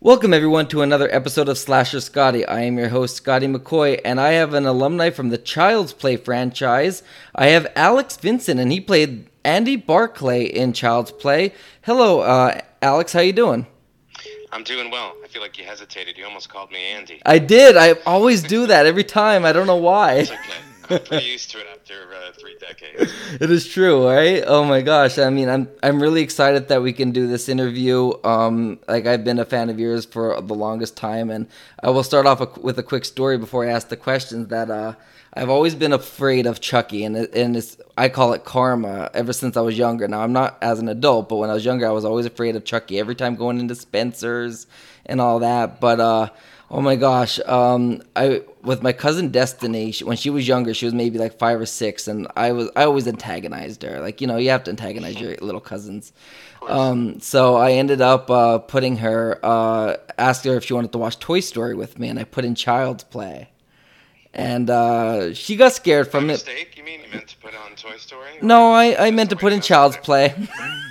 Welcome, everyone, to another episode of Slasher Scotty. I am your host, Scotty McCoy, and I have an alumni from the Child's Play franchise. I have Alex Vincent, and he played Andy Barclay in Child's Play. Hello, uh, Alex, how you doing? I'm doing well. I feel like you hesitated. You almost called me Andy. I did. I always do that every time. I don't know why. It's okay. I'm pretty used to it after uh, three decades. It is true, right? Oh my gosh! I mean, I'm I'm really excited that we can do this interview. Um, like I've been a fan of yours for the longest time, and I will start off with a quick story before I ask the questions. That uh, I've always been afraid of Chucky, and and it's I call it karma ever since I was younger. Now I'm not as an adult, but when I was younger, I was always afraid of Chucky. Every time going into Spencer's and all that, but uh Oh my gosh. Um, I with my cousin Destiny she, when she was younger, she was maybe like five or six, and I was I always antagonized her. Like you know, you have to antagonize your little cousins. Um, so I ended up uh, putting her, uh, asked her if she wanted to watch Toy Story with me, and I put in Child's Play, and uh, she got scared from By it. mistake? You mean you meant to put on Toy Story? No, I, I meant to put in Child's Play.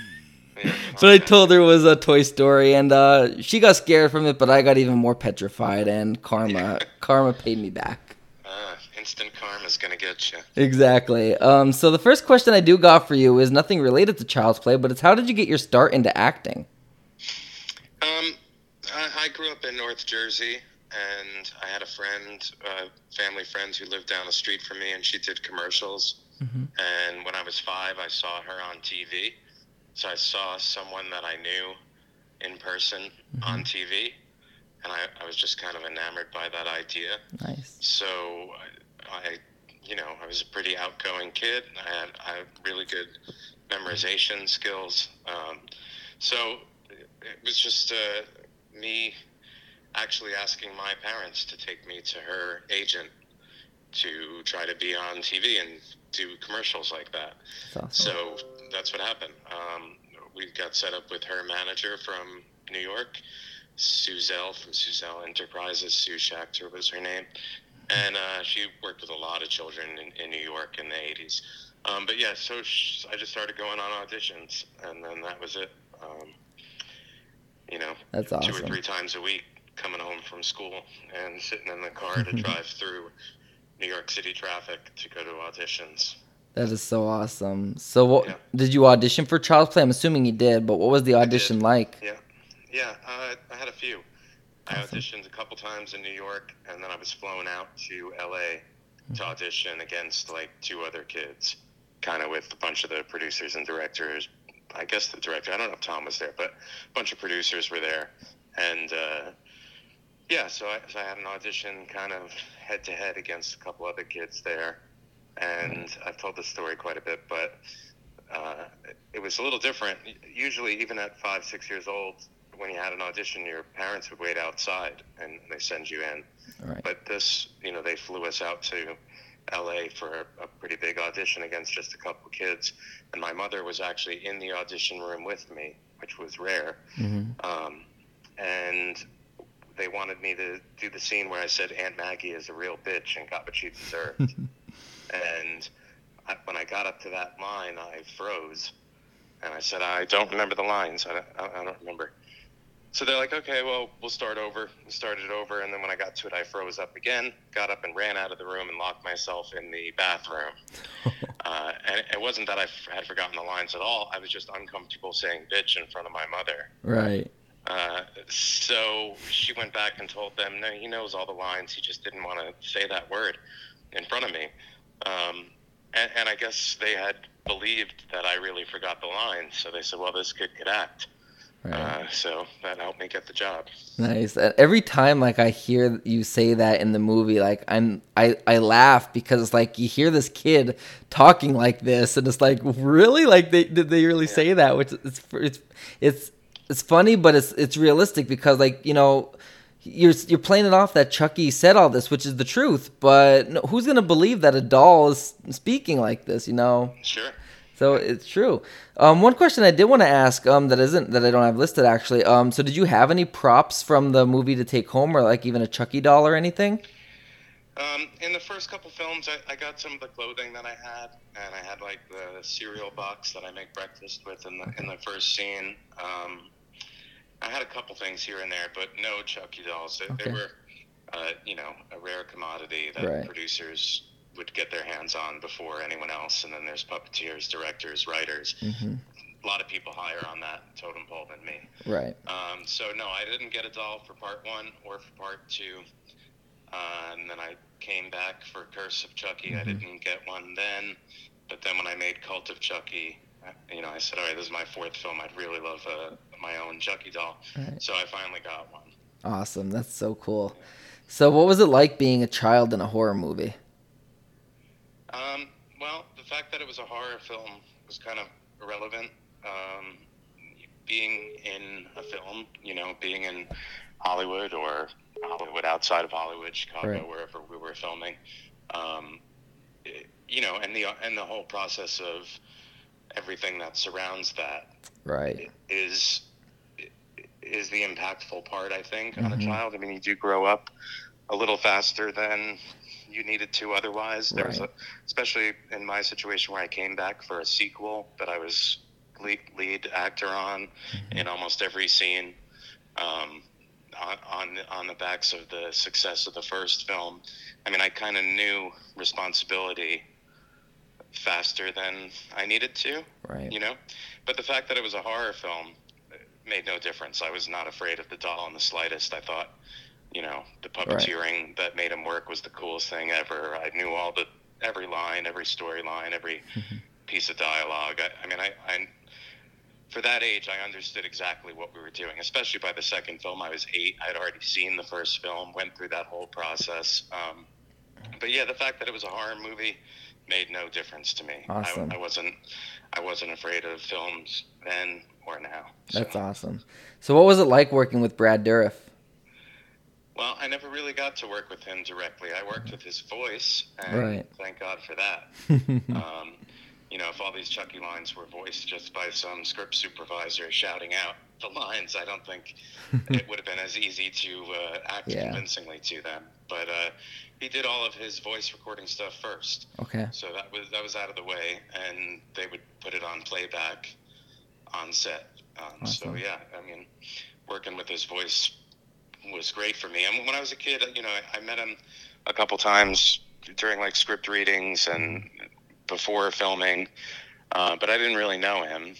Yeah, But I told her it was a Toy Story, and uh, she got scared from it. But I got even more petrified, and karma, karma paid me back. Uh, instant karma's gonna get you. Exactly. Um, so the first question I do got for you is nothing related to Child's Play, but it's how did you get your start into acting? Um, I, I grew up in North Jersey, and I had a friend, uh, family friend, who lived down the street from me, and she did commercials. And when I was five, I saw her on TV. So I saw someone that I knew in person on TV, and I, I was just kind of enamored by that idea. Nice. So I, I, you know, I was a pretty outgoing kid. I had, I had really good memorization skills. Um, so it was just uh, me actually asking my parents to take me to her agent to try to be on TV and do commercials like that. Awesome. So that's what happened. Um, we got set up with her manager from New York, Suzelle from Suzelle Enterprises. Sue Schachter was her name. And uh, she worked with a lot of children in, in New York in the 80s. Um, but yeah, so sh- I just started going on auditions, and then that was it. Um, you know, That's two or three times a week coming home from school and sitting in the car to drive through New York City traffic to go to auditions. That is so awesome. So, what Yeah. did you audition for Child's Play? I'm assuming you did, but what was the audition like? Yeah, yeah. Uh, I had a few. I auditioned a couple times in New York, and then I was flown out to LA to audition against like two other kids, kind of with a bunch of the producers and directors. I guess the director. I don't know if Tom was there, but a bunch of producers were there, and uh, yeah. So I, so I had an audition, kind of head to head against a couple other kids there, and I've told this story quite a bit, but uh, it was a little different. Usually, even at five, six years old, when you had an audition, your parents would wait outside and they send you in. Right. But this, you know, they flew us out to LA for a, pretty big audition against just a couple kids. And my mother was actually in the audition room with me, which was rare. Mhm. Um, and they wanted me to do the scene where I said Aunt Maggie is a real bitch and got what she deserved. and I, when I got up to that line, I froze, and I said, "I don't remember the lines. I, I, I don't remember." So they're like, "Okay, well, we'll start over." We started over, and then when I got to it, I froze up again, got up and ran out of the room and locked myself in the bathroom. uh, and it wasn't that I f- had forgotten the lines at all. I was just uncomfortable saying "bitch" in front of my mother. Right. Uh, so she went back and told them, no, he knows all the lines. He just didn't want to say that word in front of me. Um, and, and I guess they had believed that I really forgot the lines. So they said, well, this kid could act. Right. Uh, so that helped me get the job. Nice. Every time like I hear you say that in the movie, like I'm I I laugh because it's like you hear this kid talking like this, and it's like really like they did they really say that? Which it's it's it's it's funny, but it's it's realistic because like you know. You're, you're playing it off that Chucky said all this, which is the truth, but no, who's gonna believe that a doll is speaking like this? You know, Sure. so it's true. Um, one question I did want to ask, um, that isn't that I don't have listed actually. Um, so did you have any props from the movie to take home, or like even a Chucky doll or anything? Um, in the first couple films, I, I got some of the clothing that I had, and I had like the cereal box that I make breakfast with in the in the first scene. I had a couple things here and there, but no Chucky dolls. They, Okay. they were, uh, you know, a rare commodity that Right. producers would get their hands on before anyone else. And then there's puppeteers, directors, writers. hmm A lot of people higher on that totem pole than me. Right. Um, so no, I didn't get a doll for part one or for part two. Uh, and then I came back for Curse of Chucky. I Mhm. didn't get one then, but then when I made Cult of Chucky, you know, I said, all right, this is my fourth film. I'd really love uh, my own Chucky doll. Right. So I finally got one. Awesome. That's so cool. So, what was it like being a child in a horror movie? Um, well, the fact that it was a horror film was kind of irrelevant. Um, being in a film, you know, being in Hollywood or Hollywood outside of Hollywood, Chicago, Right. wherever we were filming, um, it- you know, and the and the whole process of everything that surrounds that Right. is is the impactful part. I think on a Mhm. child. I mean, you do grow up a little faster than you needed to otherwise. There was Right. a, especially in my situation where I came back for a sequel that I was lead, lead actor on Mhm. in almost every scene. Um, on on the, on the backs of the success of the first film, I mean, I kind of knew responsibility faster than I needed to Right. you know but the fact that it was a horror film made no difference. I was not afraid of the doll in the slightest. I thought you know the puppeteering that made him work was the coolest thing ever. I knew all the every line every storyline every Mhm. piece of dialogue. I, I mean I, I for that age i understood exactly what we were doing especially by the second film. I was eight. I'd already seen the first film went through that whole process. Um, but yeah the fact that it was a horror movie made no difference to me. Awesome. I, I wasn't i wasn't afraid of films. Then now So- That's awesome. So, what was it like working with Brad Dourif? well i never really got to work with him directly i worked with his voice and Right. thank god for that um, you know, if all these Chucky lines were voiced just by some script supervisor shouting out the lines, I don't think it would have been as easy to uh, act Yeah. convincingly to them. But uh, he did all of his voice recording stuff first, okay. so that was that was out of the way, and they would put it on playback on set. Um, So yeah, I mean, working with his voice was great for me. And when I was a kid, you know, I, I met him a couple times during like script readings and before filming, uh, but I didn't really know him,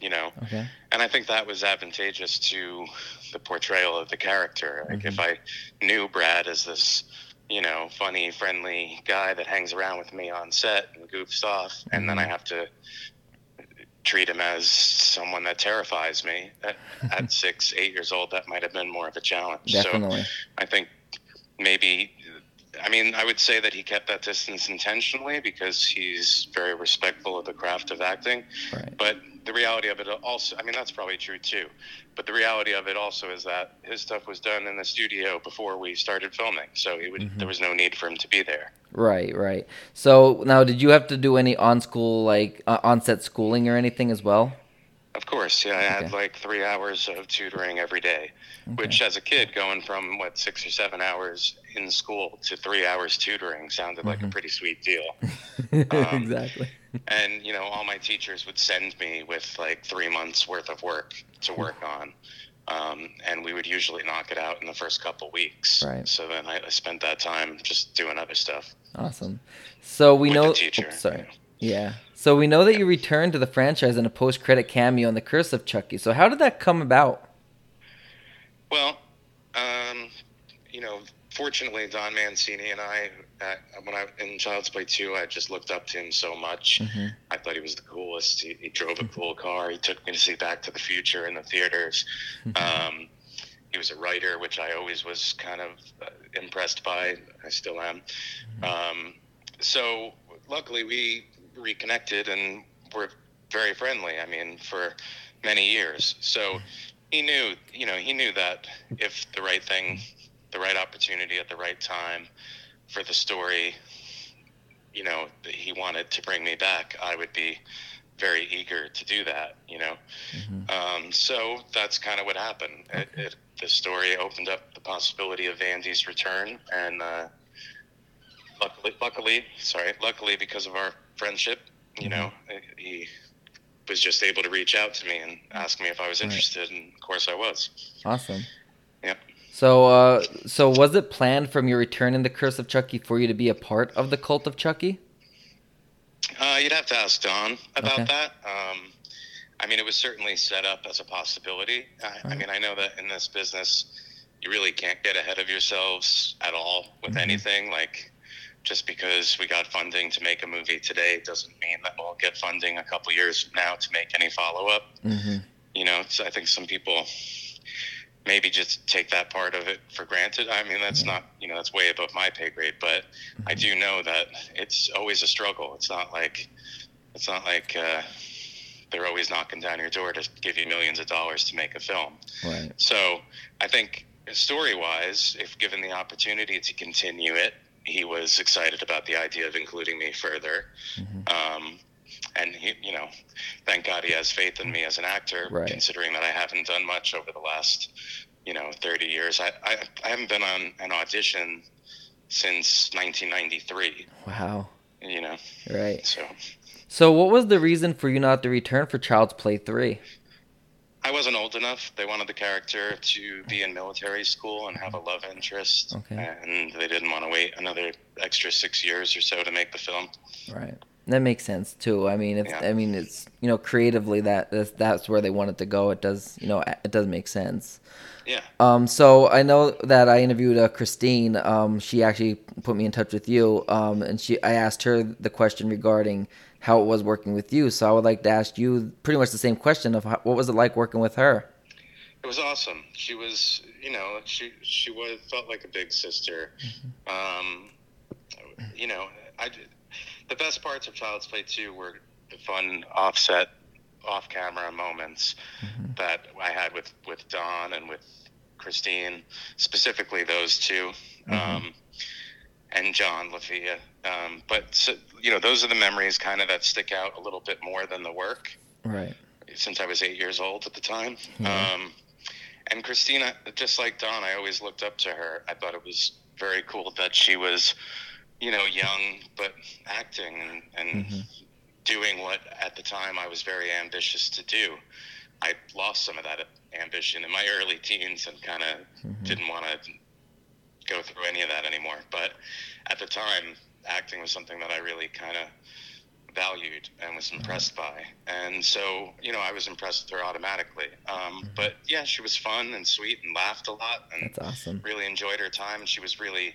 you know. Okay. And I think that was advantageous to the portrayal of the character. Like Mhm. if I knew Brad as this, you know, funny, friendly guy that hangs around with me on set and goofs off, and then I Mhm. have to treat him as someone that terrifies me at, at six, eight years old, that might have been more of a challenge. So Definitely. I think maybe, I mean, I would say that he kept that distance intentionally because he's very respectful of the craft of acting. Right. But the reality of it also, I mean, that's probably true too. But the reality of it also is that his stuff was done in the studio before we started filming, so he would, Mhm. there was no need for him to be there. Right. Right. So now, did you have to do any on school, like uh, on set schooling or anything as well? Of course, yeah, I had like three hours of tutoring every day, Okay. which as a kid, going from what six or seven hours in school to three hours tutoring sounded like a Mhm. pretty sweet deal. um, exactly. And you know all my teachers would send me with like three months worth of work to work on um, and we would usually knock it out in the first couple weeks Right. so then I, I spent that time just doing other stuff Awesome. So we know. teacher sorry. Yeah. So we know that you returned to the franchise in a post-credit cameo in The Curse of Chucky. So how did that come about? well um, you know fortunately don mancini and i uh, when i in child's play 2 i just looked up to him so much Mhm. I thought he was the coolest. He, he drove a cool car. He took me to see Back to the Future in the theaters. Um, he was a writer, which I always was kind of uh, impressed by. I still am. Um, so luckily, we reconnected and were very friendly. I mean, for many years. So he knew, you know, he knew that if the right thing, the right opportunity at the right time for the story you know, that he wanted to bring me back, I would be very eager to do that, you know. Mhm. Um, so that's kind of what happened. It, it, the story opened up the possibility of Andy's return, and uh, luckily, luckily, sorry, luckily because of our friendship, you know, he was just able to reach out to me and ask me if I was Right. interested, and of course I was. Awesome. Yep. So, uh, so was it planned from your return in the Curse of Chucky for you to be a part of the cult of Chucky? Uh, you'd have to ask Don about Okay. that. Um, I mean, it was certainly set up as a possibility. I, I mean, I know that in this business, you really can't get ahead of yourselves at all with Mhm. anything. Like, just because we got funding to make a movie today doesn't mean that we'll get funding a couple years from now to make any follow up. Mm-hmm. You know, so I think some people maybe just take that part of it for granted. I mean, that's not, you know, that's way above my pay grade, but I do know that it's always a struggle. It's not like, it's not like, uh, they're always knocking down your door to give you millions of dollars to make a film. Right. So I think story wise, if given the opportunity to continue it, he was excited about the idea of including me further. Mhm. Um, and he, you know, thank God he has faith in me as an actor, Right. considering that I haven't done much over the last, you know, 30 years. I, I, I haven't been on an audition since 1993, Wow. you know, Right. so So, what was the reason for you not to return for Child's Play three? I wasn't old enough. They wanted the character to be in military school and have a love interest, Okay. and they didn't want to wait another extra six years or so to make the film. Right. That makes sense too. I mean, it's Yeah. I mean, it's you know, creatively that that's, that's where they wanted to go. It does, you know, it does make sense. Yeah. Um, so I know that I interviewed uh, Christine. Um, she actually put me in touch with you. Um, and she, I asked her the question regarding how it was working with you. So I would like to ask you pretty much the same question of how, what was it like working with her? It was awesome. She was, you know, she she was felt like a big sister. Um, you know, I the best parts of Child's Play 2 were the fun offset, off camera moments Mhm. that I had with with Don and with Christine, specifically those 2 Mhm. um, and John Lafia. Um, but so, you know, those are the memories kind of that stick out a little bit more than the work Right. since I was eight years old at the time. Um, and Christina, just like Don, I always looked up to her. I thought it was very cool that she was, you know, young but acting and, and Mhm. doing what at the time I was very ambitious to do. I lost some of that ambition in my early teens and kind of Mhm. didn't want to go through any of that anymore. But at the time, acting was something that I really kind of valued and was impressed by. And so, you know, I was impressed with her automatically. Um, But yeah, she was fun and sweet and laughed a lot and That's awesome. really enjoyed her time. She was really,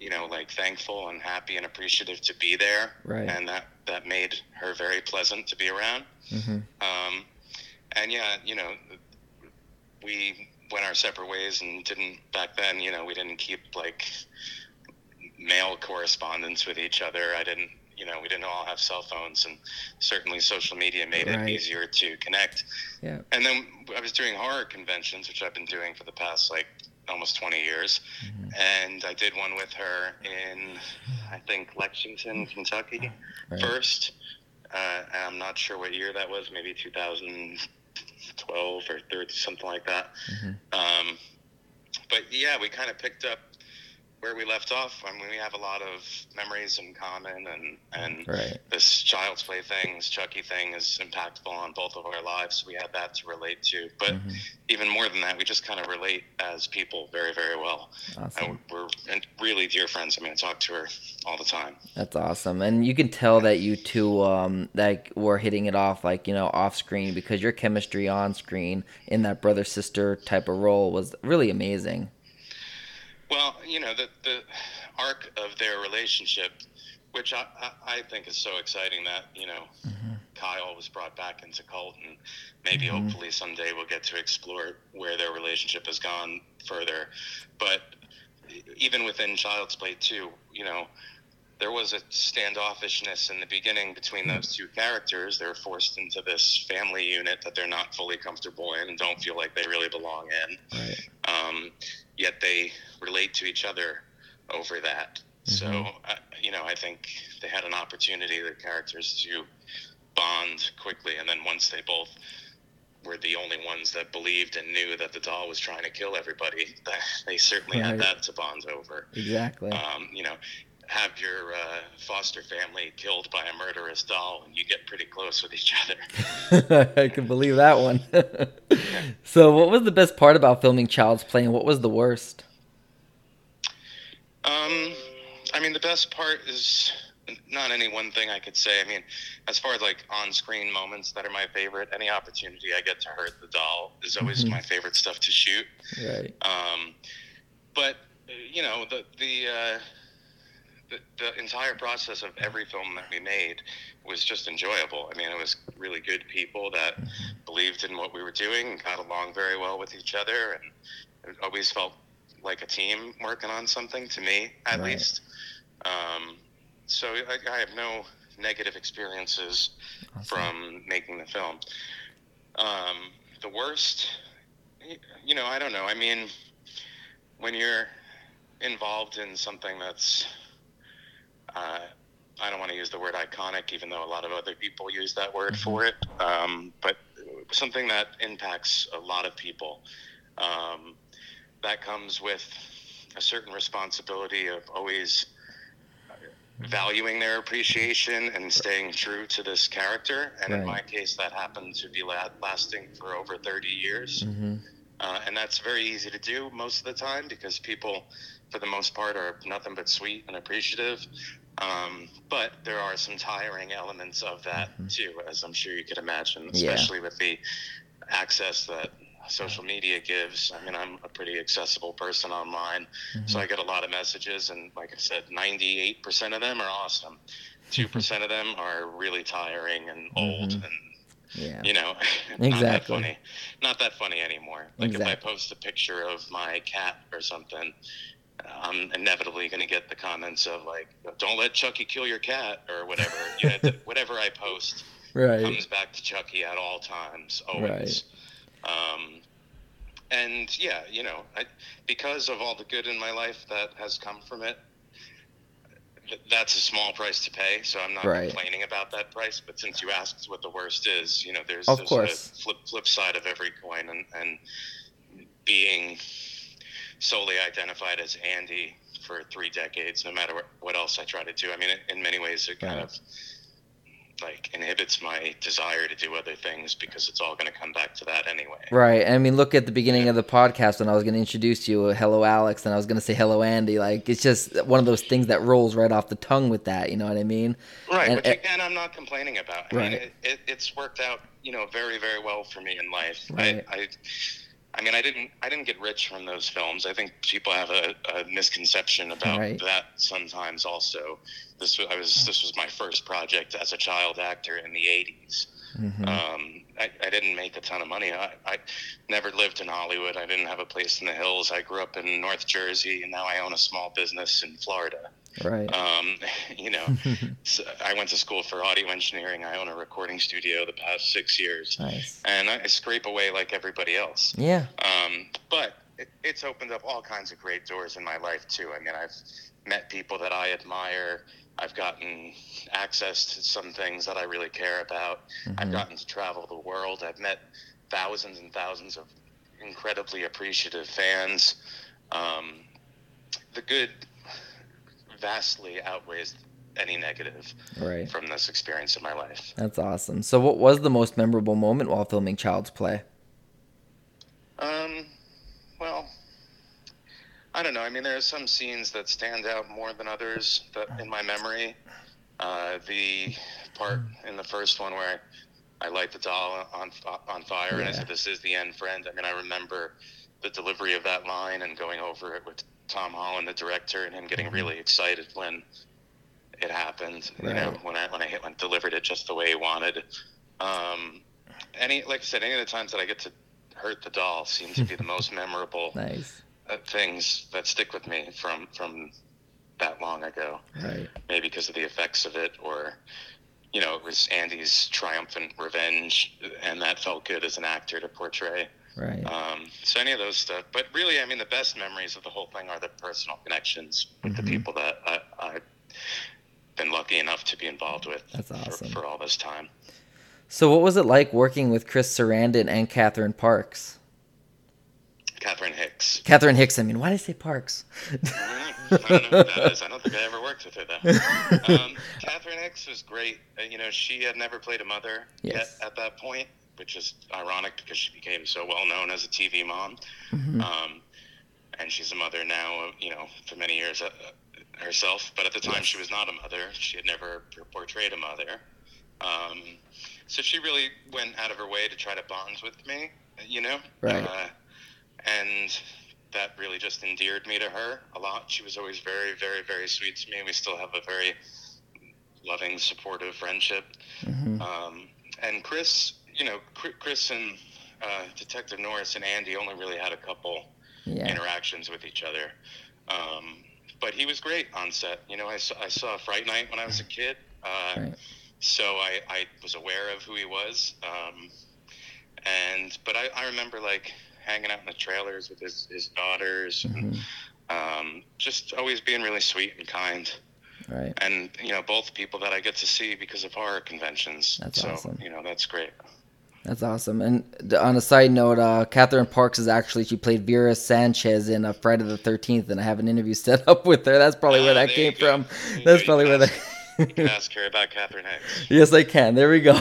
you know, like thankful and happy and appreciative to be there. Right. And that, that made her very pleasant to be around. hmm Um, and yeah, you know, we went our separate ways and didn't back then. You know, we didn't keep like mail correspondence with each other. I didn't. You know, we didn't all have cell phones, and certainly social media made Right. it easier to connect. Yeah. And then I was doing horror conventions, which I've been doing for the past like almost 20 years. Mhm. And I did one with her in, I think, Lexington, Kentucky Right. first. Uh, I'm not sure what year that was, maybe 2012 or 13, something like that. Mhm. Um, but yeah, we kind of picked up where we left off. I mean, we have a lot of memories in common, and and Right. this Child's Play thing, this Chucky thing, is impactful on both of our lives. We had that to relate to, but Mhm. even more than that, we just kind of relate as people very, very well. Awesome. And we're really dear friends. I mean, I talk to her all the time. That's awesome, and you can tell that you two um like were hitting it off like you know off screen because your chemistry on screen in that brother sister type of role was really amazing. Well, you know, the the arc of their relationship, which I, I, I think is so exciting that, you know, Kyle was brought back into cult and maybe Mhm. hopefully someday we'll get to explore where their relationship has gone further. But even within Child's Play 2, you know, there was a standoffishness in the beginning between those two characters. They're forced into this family unit that they're not fully comfortable in and don't feel like they really belong in Right. um, yet they relate to each other over that. So, Mhm. uh, you know, I think they had an opportunity, the characters, to bond quickly. And then once they both were the only ones that believed and knew that the doll was trying to kill everybody, they certainly had that to bond over. Exactly. Um, you know, have your uh, foster family killed by a murderous doll, and you get pretty close with each other. I can believe that one. so, what was the best part about filming Child's Play, and what was the worst? Um, I mean, the best part is not any one thing I could say. I mean, as far as like on-screen moments that are my favorite, any opportunity I get to hurt the doll is always Mhm. my favorite stuff to shoot. Right. Um, but you know, the the, uh, the the entire process of every film that we made was just enjoyable. I mean, it was really good people that believed in what we were doing, and got along very well with each other, and it always felt like a team working on something. To me, at Right. least. Um, so I, I have no negative experiences Awesome. from making the film. Um, the worst, you know, I don't know. I mean, when you're involved in something that's, uh, I don't want to use the word iconic, even though a lot of other people use that word for it, um, but something that impacts a lot of people. Um, that comes with a certain responsibility of always valuing their appreciation and staying true to this character. And in my case, that happened to be la- lasting for over 30 years. hmm Uh, and that's very easy to do most of the time because people, for the most part, are nothing but sweet and appreciative. Um, but there are some tiring elements of that Mhm. too, as I'm sure you could imagine, Yeah. especially with the access that social media gives. I mean, I'm a pretty accessible person online, so I get a lot of messages, and like I said, 98% of them are awesome. 2% of them are really tiring and old Mhm. and Yeah. you know, not that Exactly. funny. Not that funny anymore. Like if I post a picture of my cat or something, I'm inevitably going to get the comments of like, "Don't let Chucky kill your cat" or whatever. you know, whatever I post Right. comes back to Chucky at all times, always. Um, and yeah, you know, I, because of all the good in my life that has come from it, th- that's a small price to pay. So I'm not Right. complaining about that price. But since you asked what the worst is, you know, there's, Of there's course. a flip flip side of every coin, and and being solely identified as Andy for three decades, no matter what, else I try to do. I mean, in many ways, it kind Right. of like inhibits my desire to do other things because it's all going to come back to that anyway. Right. I mean, look at the beginning of the podcast when I was going to introduce you, uh, hello Alex, and I was going to say hello Andy. Like it's just one of those things that rolls right off the tongue with that. You know what I mean? Right, And- which again, I'm not complaining about. I mean, Right. it, it, it's worked out, you know, very, very well for me in life. Right. I, I, I mean, I didn't, I didn't get rich from those films. I think people have a, a misconception about Right. that sometimes. Also, this was, I was, this was my first project as a child actor in the '80s. hmm Um, I, I didn't make a ton of money. I, I never lived in Hollywood. I didn't have a place in the hills. I grew up in North Jersey, and now I own a small business in Florida. Right. Um, you know, so I went to school for audio engineering. I own a recording studio the past six years, nice. and I scrape away like everybody else. Yeah. Um, but it, it's opened up all kinds of great doors in my life too. I mean, I've met people that I admire. I've gotten access to some things that I really care about. I've Mhm. gotten to travel the world. I've met thousands and thousands of incredibly appreciative fans. Um, the good vastly outweighs any negative Right. from this experience in my life. That's awesome. So, what was the most memorable moment while filming Child's Play? Um, well, I don't know. I mean, there are some scenes that stand out more than others that in my memory. Uh, the part in the first one where I light the doll on on fire and I said, "This is the end, friend." I mean, I remember the delivery of that line and going over it with Tom Holland, the director, and him getting Mhm. really excited when it happened. You know, when I when I hit when delivered it just the way he wanted. Um, any like I said, any of the times that I get to hurt the doll seem to be the most memorable Nice. uh, things that stick with me from from that long ago. Right. Maybe because of the effects of it, or you know, it was Andy's triumphant revenge, and that felt good as an actor to portray. Right. Um, so any of those stuff, but really, I mean, the best memories of the whole thing are the personal connections with Mhm. the people that I, I've been lucky enough to be involved with That's for, awesome. for all this time. So, what was it like working with Chris Sarandon and Catherine Parks? Catherine Hicks. Catherine Hicks. I mean, why did I say Parks? I don't know who that is. I don't think I ever worked with her though. Um, Catherine Hicks was great. Uh, you know, she had never played a mother Yes. yet at that point, which is ironic because she became so well known as a TV mom. Mhm. Um, and she's a mother now, you know, for many years uh, herself. But at the time, Yes. she was not a mother. She had never portrayed a mother. Um, so she really went out of her way to try to bond with me, you know? Right. Uh, and that really just endeared me to her a lot. She was always very, very, very sweet to me. We still have a very loving, supportive friendship. Mhm. Um, and Chris, you know, Chris and uh, Detective Norris and Andy only really had a couple Yeah. interactions with each other. Um, but he was great on set. You know, I saw, I saw Fright Night when I was a kid. Uh, Right. So I, I was aware of who he was. Um, and, but I, I remember like hanging out in the trailers with his, his daughters and Mhm. um, just always being really sweet and kind Right. and you know both people that I get to see because of horror conventions. That's so awesome. you know that's great. That's awesome. And on a side note, uh, Catherine Parks is actually she played Vera Sanchez in uh, Friday the Thirteenth, and I have an interview set up with her. That's probably where Ah, that came from. That's probably where that. You can ask her about Catherine Hicks. yes, I can. There we go.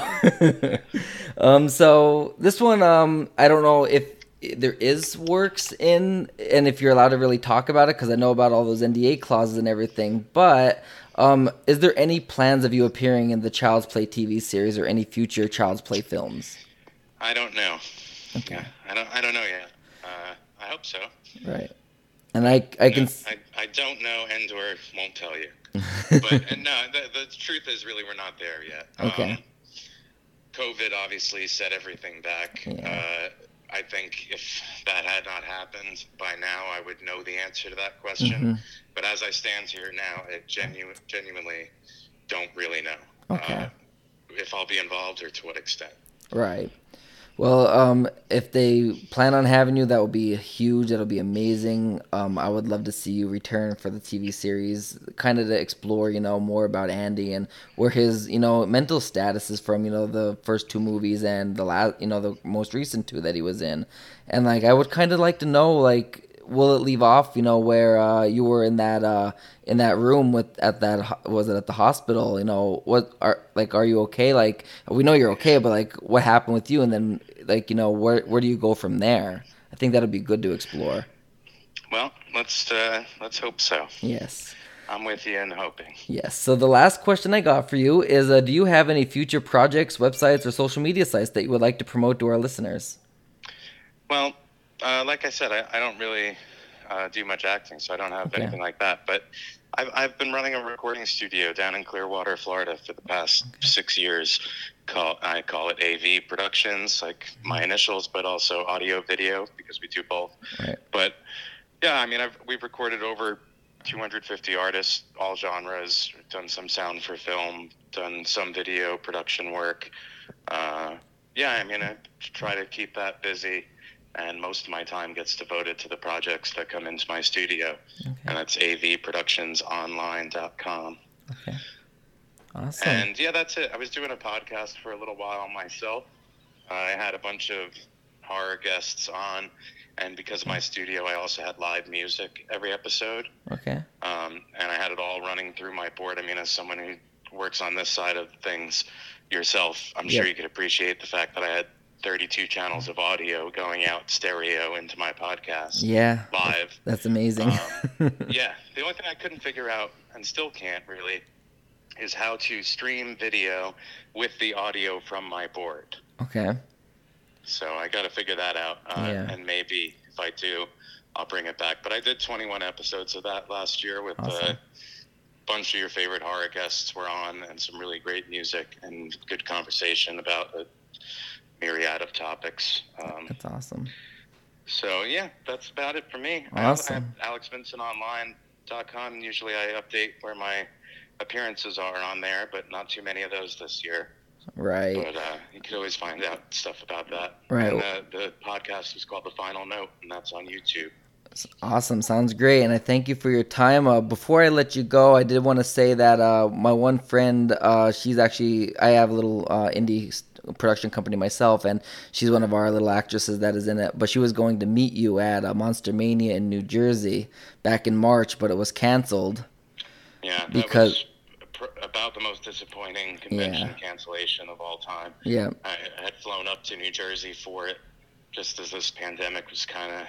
um, so this one, um, I don't know if there is works in, and if you're allowed to really talk about it, because I know about all those NDA clauses and everything. But um, is there any plans of you appearing in the Child's Play TV series or any future Child's Play films? I don't know. Okay. Yeah, I don't. I don't know yet. Uh, I hope so. Right. And I, I can. No, I, I don't know, and or won't tell you. But and no, the, the truth is really we're not there yet. Okay. Um, COVID obviously set everything back. Yeah. Uh, I think if that had not happened by now, I would know the answer to that question. Mm-hmm. But as I stand here now, I genu- genuinely don't really know Okay. uh, if I'll be involved or to what extent. Right. Well, um, if they plan on having you, that will be huge. That'll be amazing. Um, I would love to see you return for the TV series, kind of to explore, you know, more about Andy and where his, you know, mental status is from. You know, the first two movies and the last, you know, the most recent two that he was in, and like I would kind of like to know, like, will it leave off, you know, where uh, you were in that uh, in that room with at that was it at the hospital? You know, what are like, are you okay? Like, we know you're okay, but like, what happened with you? And then, like, you know, where where do you go from there? I think that'll be good to explore. Well, let's uh, let's hope so. Yes. I'm with you and hoping. Yes. So the last question I got for you is: uh, Do you have any future projects, websites, or social media sites that you would like to promote to our listeners? Well, uh, like I said, I, I don't really uh, do much acting, so I don't have Okay. anything like that. But I've, I've been running a recording studio down in Clearwater, Florida, for the past six years. Call I call it AV Productions, like my initials, but also audio video because we do both. Right. But yeah, I mean, I've, we've recorded over 250 artists, all genres. Done some sound for film, done some video production work. Uh, yeah, I mean, I try to keep that busy, and most of my time gets devoted to the projects that come into my studio, Okay. and that's avproductionsonline.com. Okay. Awesome. And yeah, that's it. I was doing a podcast for a little while myself. I had a bunch of horror guests on, and because of my studio, I also had live music every episode. okay. Um, and I had it all running through my board. I mean, as someone who works on this side of things yourself, I'm sure you could appreciate the fact that I had 32 channels of audio going out stereo into my podcast Yeah. live. That's amazing. Um, Yeah, the only thing I couldn't figure out, and still can't really, is how to stream video with the audio from my board. okay. So I got to figure that out, uh, Yeah. and maybe if I do, I'll bring it back. But I did 21 episodes of that last year with Awesome. a bunch of your favorite horror guests were on, and some really great music and good conversation about a myriad of topics. Um, That's awesome. so yeah, that's about it for me. Awesome. I have AlexVincentOnline.com. and Usually I update where my appearances are on there, but not too many of those this year. Right. But uh, you could always find out stuff about that. Right. And, uh, the podcast is called The Final Note, and that's on YouTube. Awesome. Sounds great. And I thank you for your time. Uh, before I let you go, I did want to say that uh, my one friend, uh, she's actually, I have a little uh, indie production company myself, and she's one of our little actresses that is in it. But she was going to meet you at a Monster Mania in New Jersey back in March, but it was canceled. Yeah, Because- pr- about the most disappointing convention Yeah. cancellation of all time. Yeah, I had flown up to New Jersey for it just as this pandemic was kind of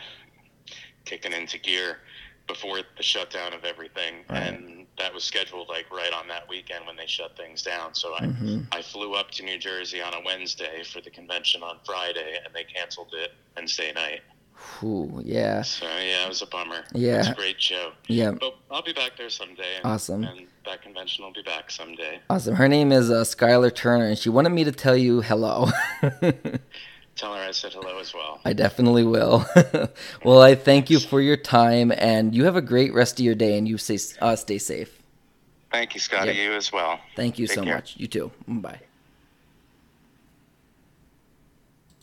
kicking into gear before the shutdown of everything. Right. And that was scheduled like right on that weekend when they shut things down. So I, Mhm. I flew up to New Jersey on a Wednesday for the convention on Friday and they canceled it Wednesday night. Whew, yeah, So yeah, it was a bummer. Yeah. It's a great show. yeah. But I'll be back there someday. And, Awesome. And that convention will be back someday. Awesome. Her name is uh, Skylar Turner, and she wanted me to tell you hello. Tell her I said hello as well. I definitely will. well, I thank you for your time, and you have a great rest of your day, and you stay, uh, stay safe. Thank you, Scotty. Yep. You as well. Thank you Take so care. much. You too. Bye.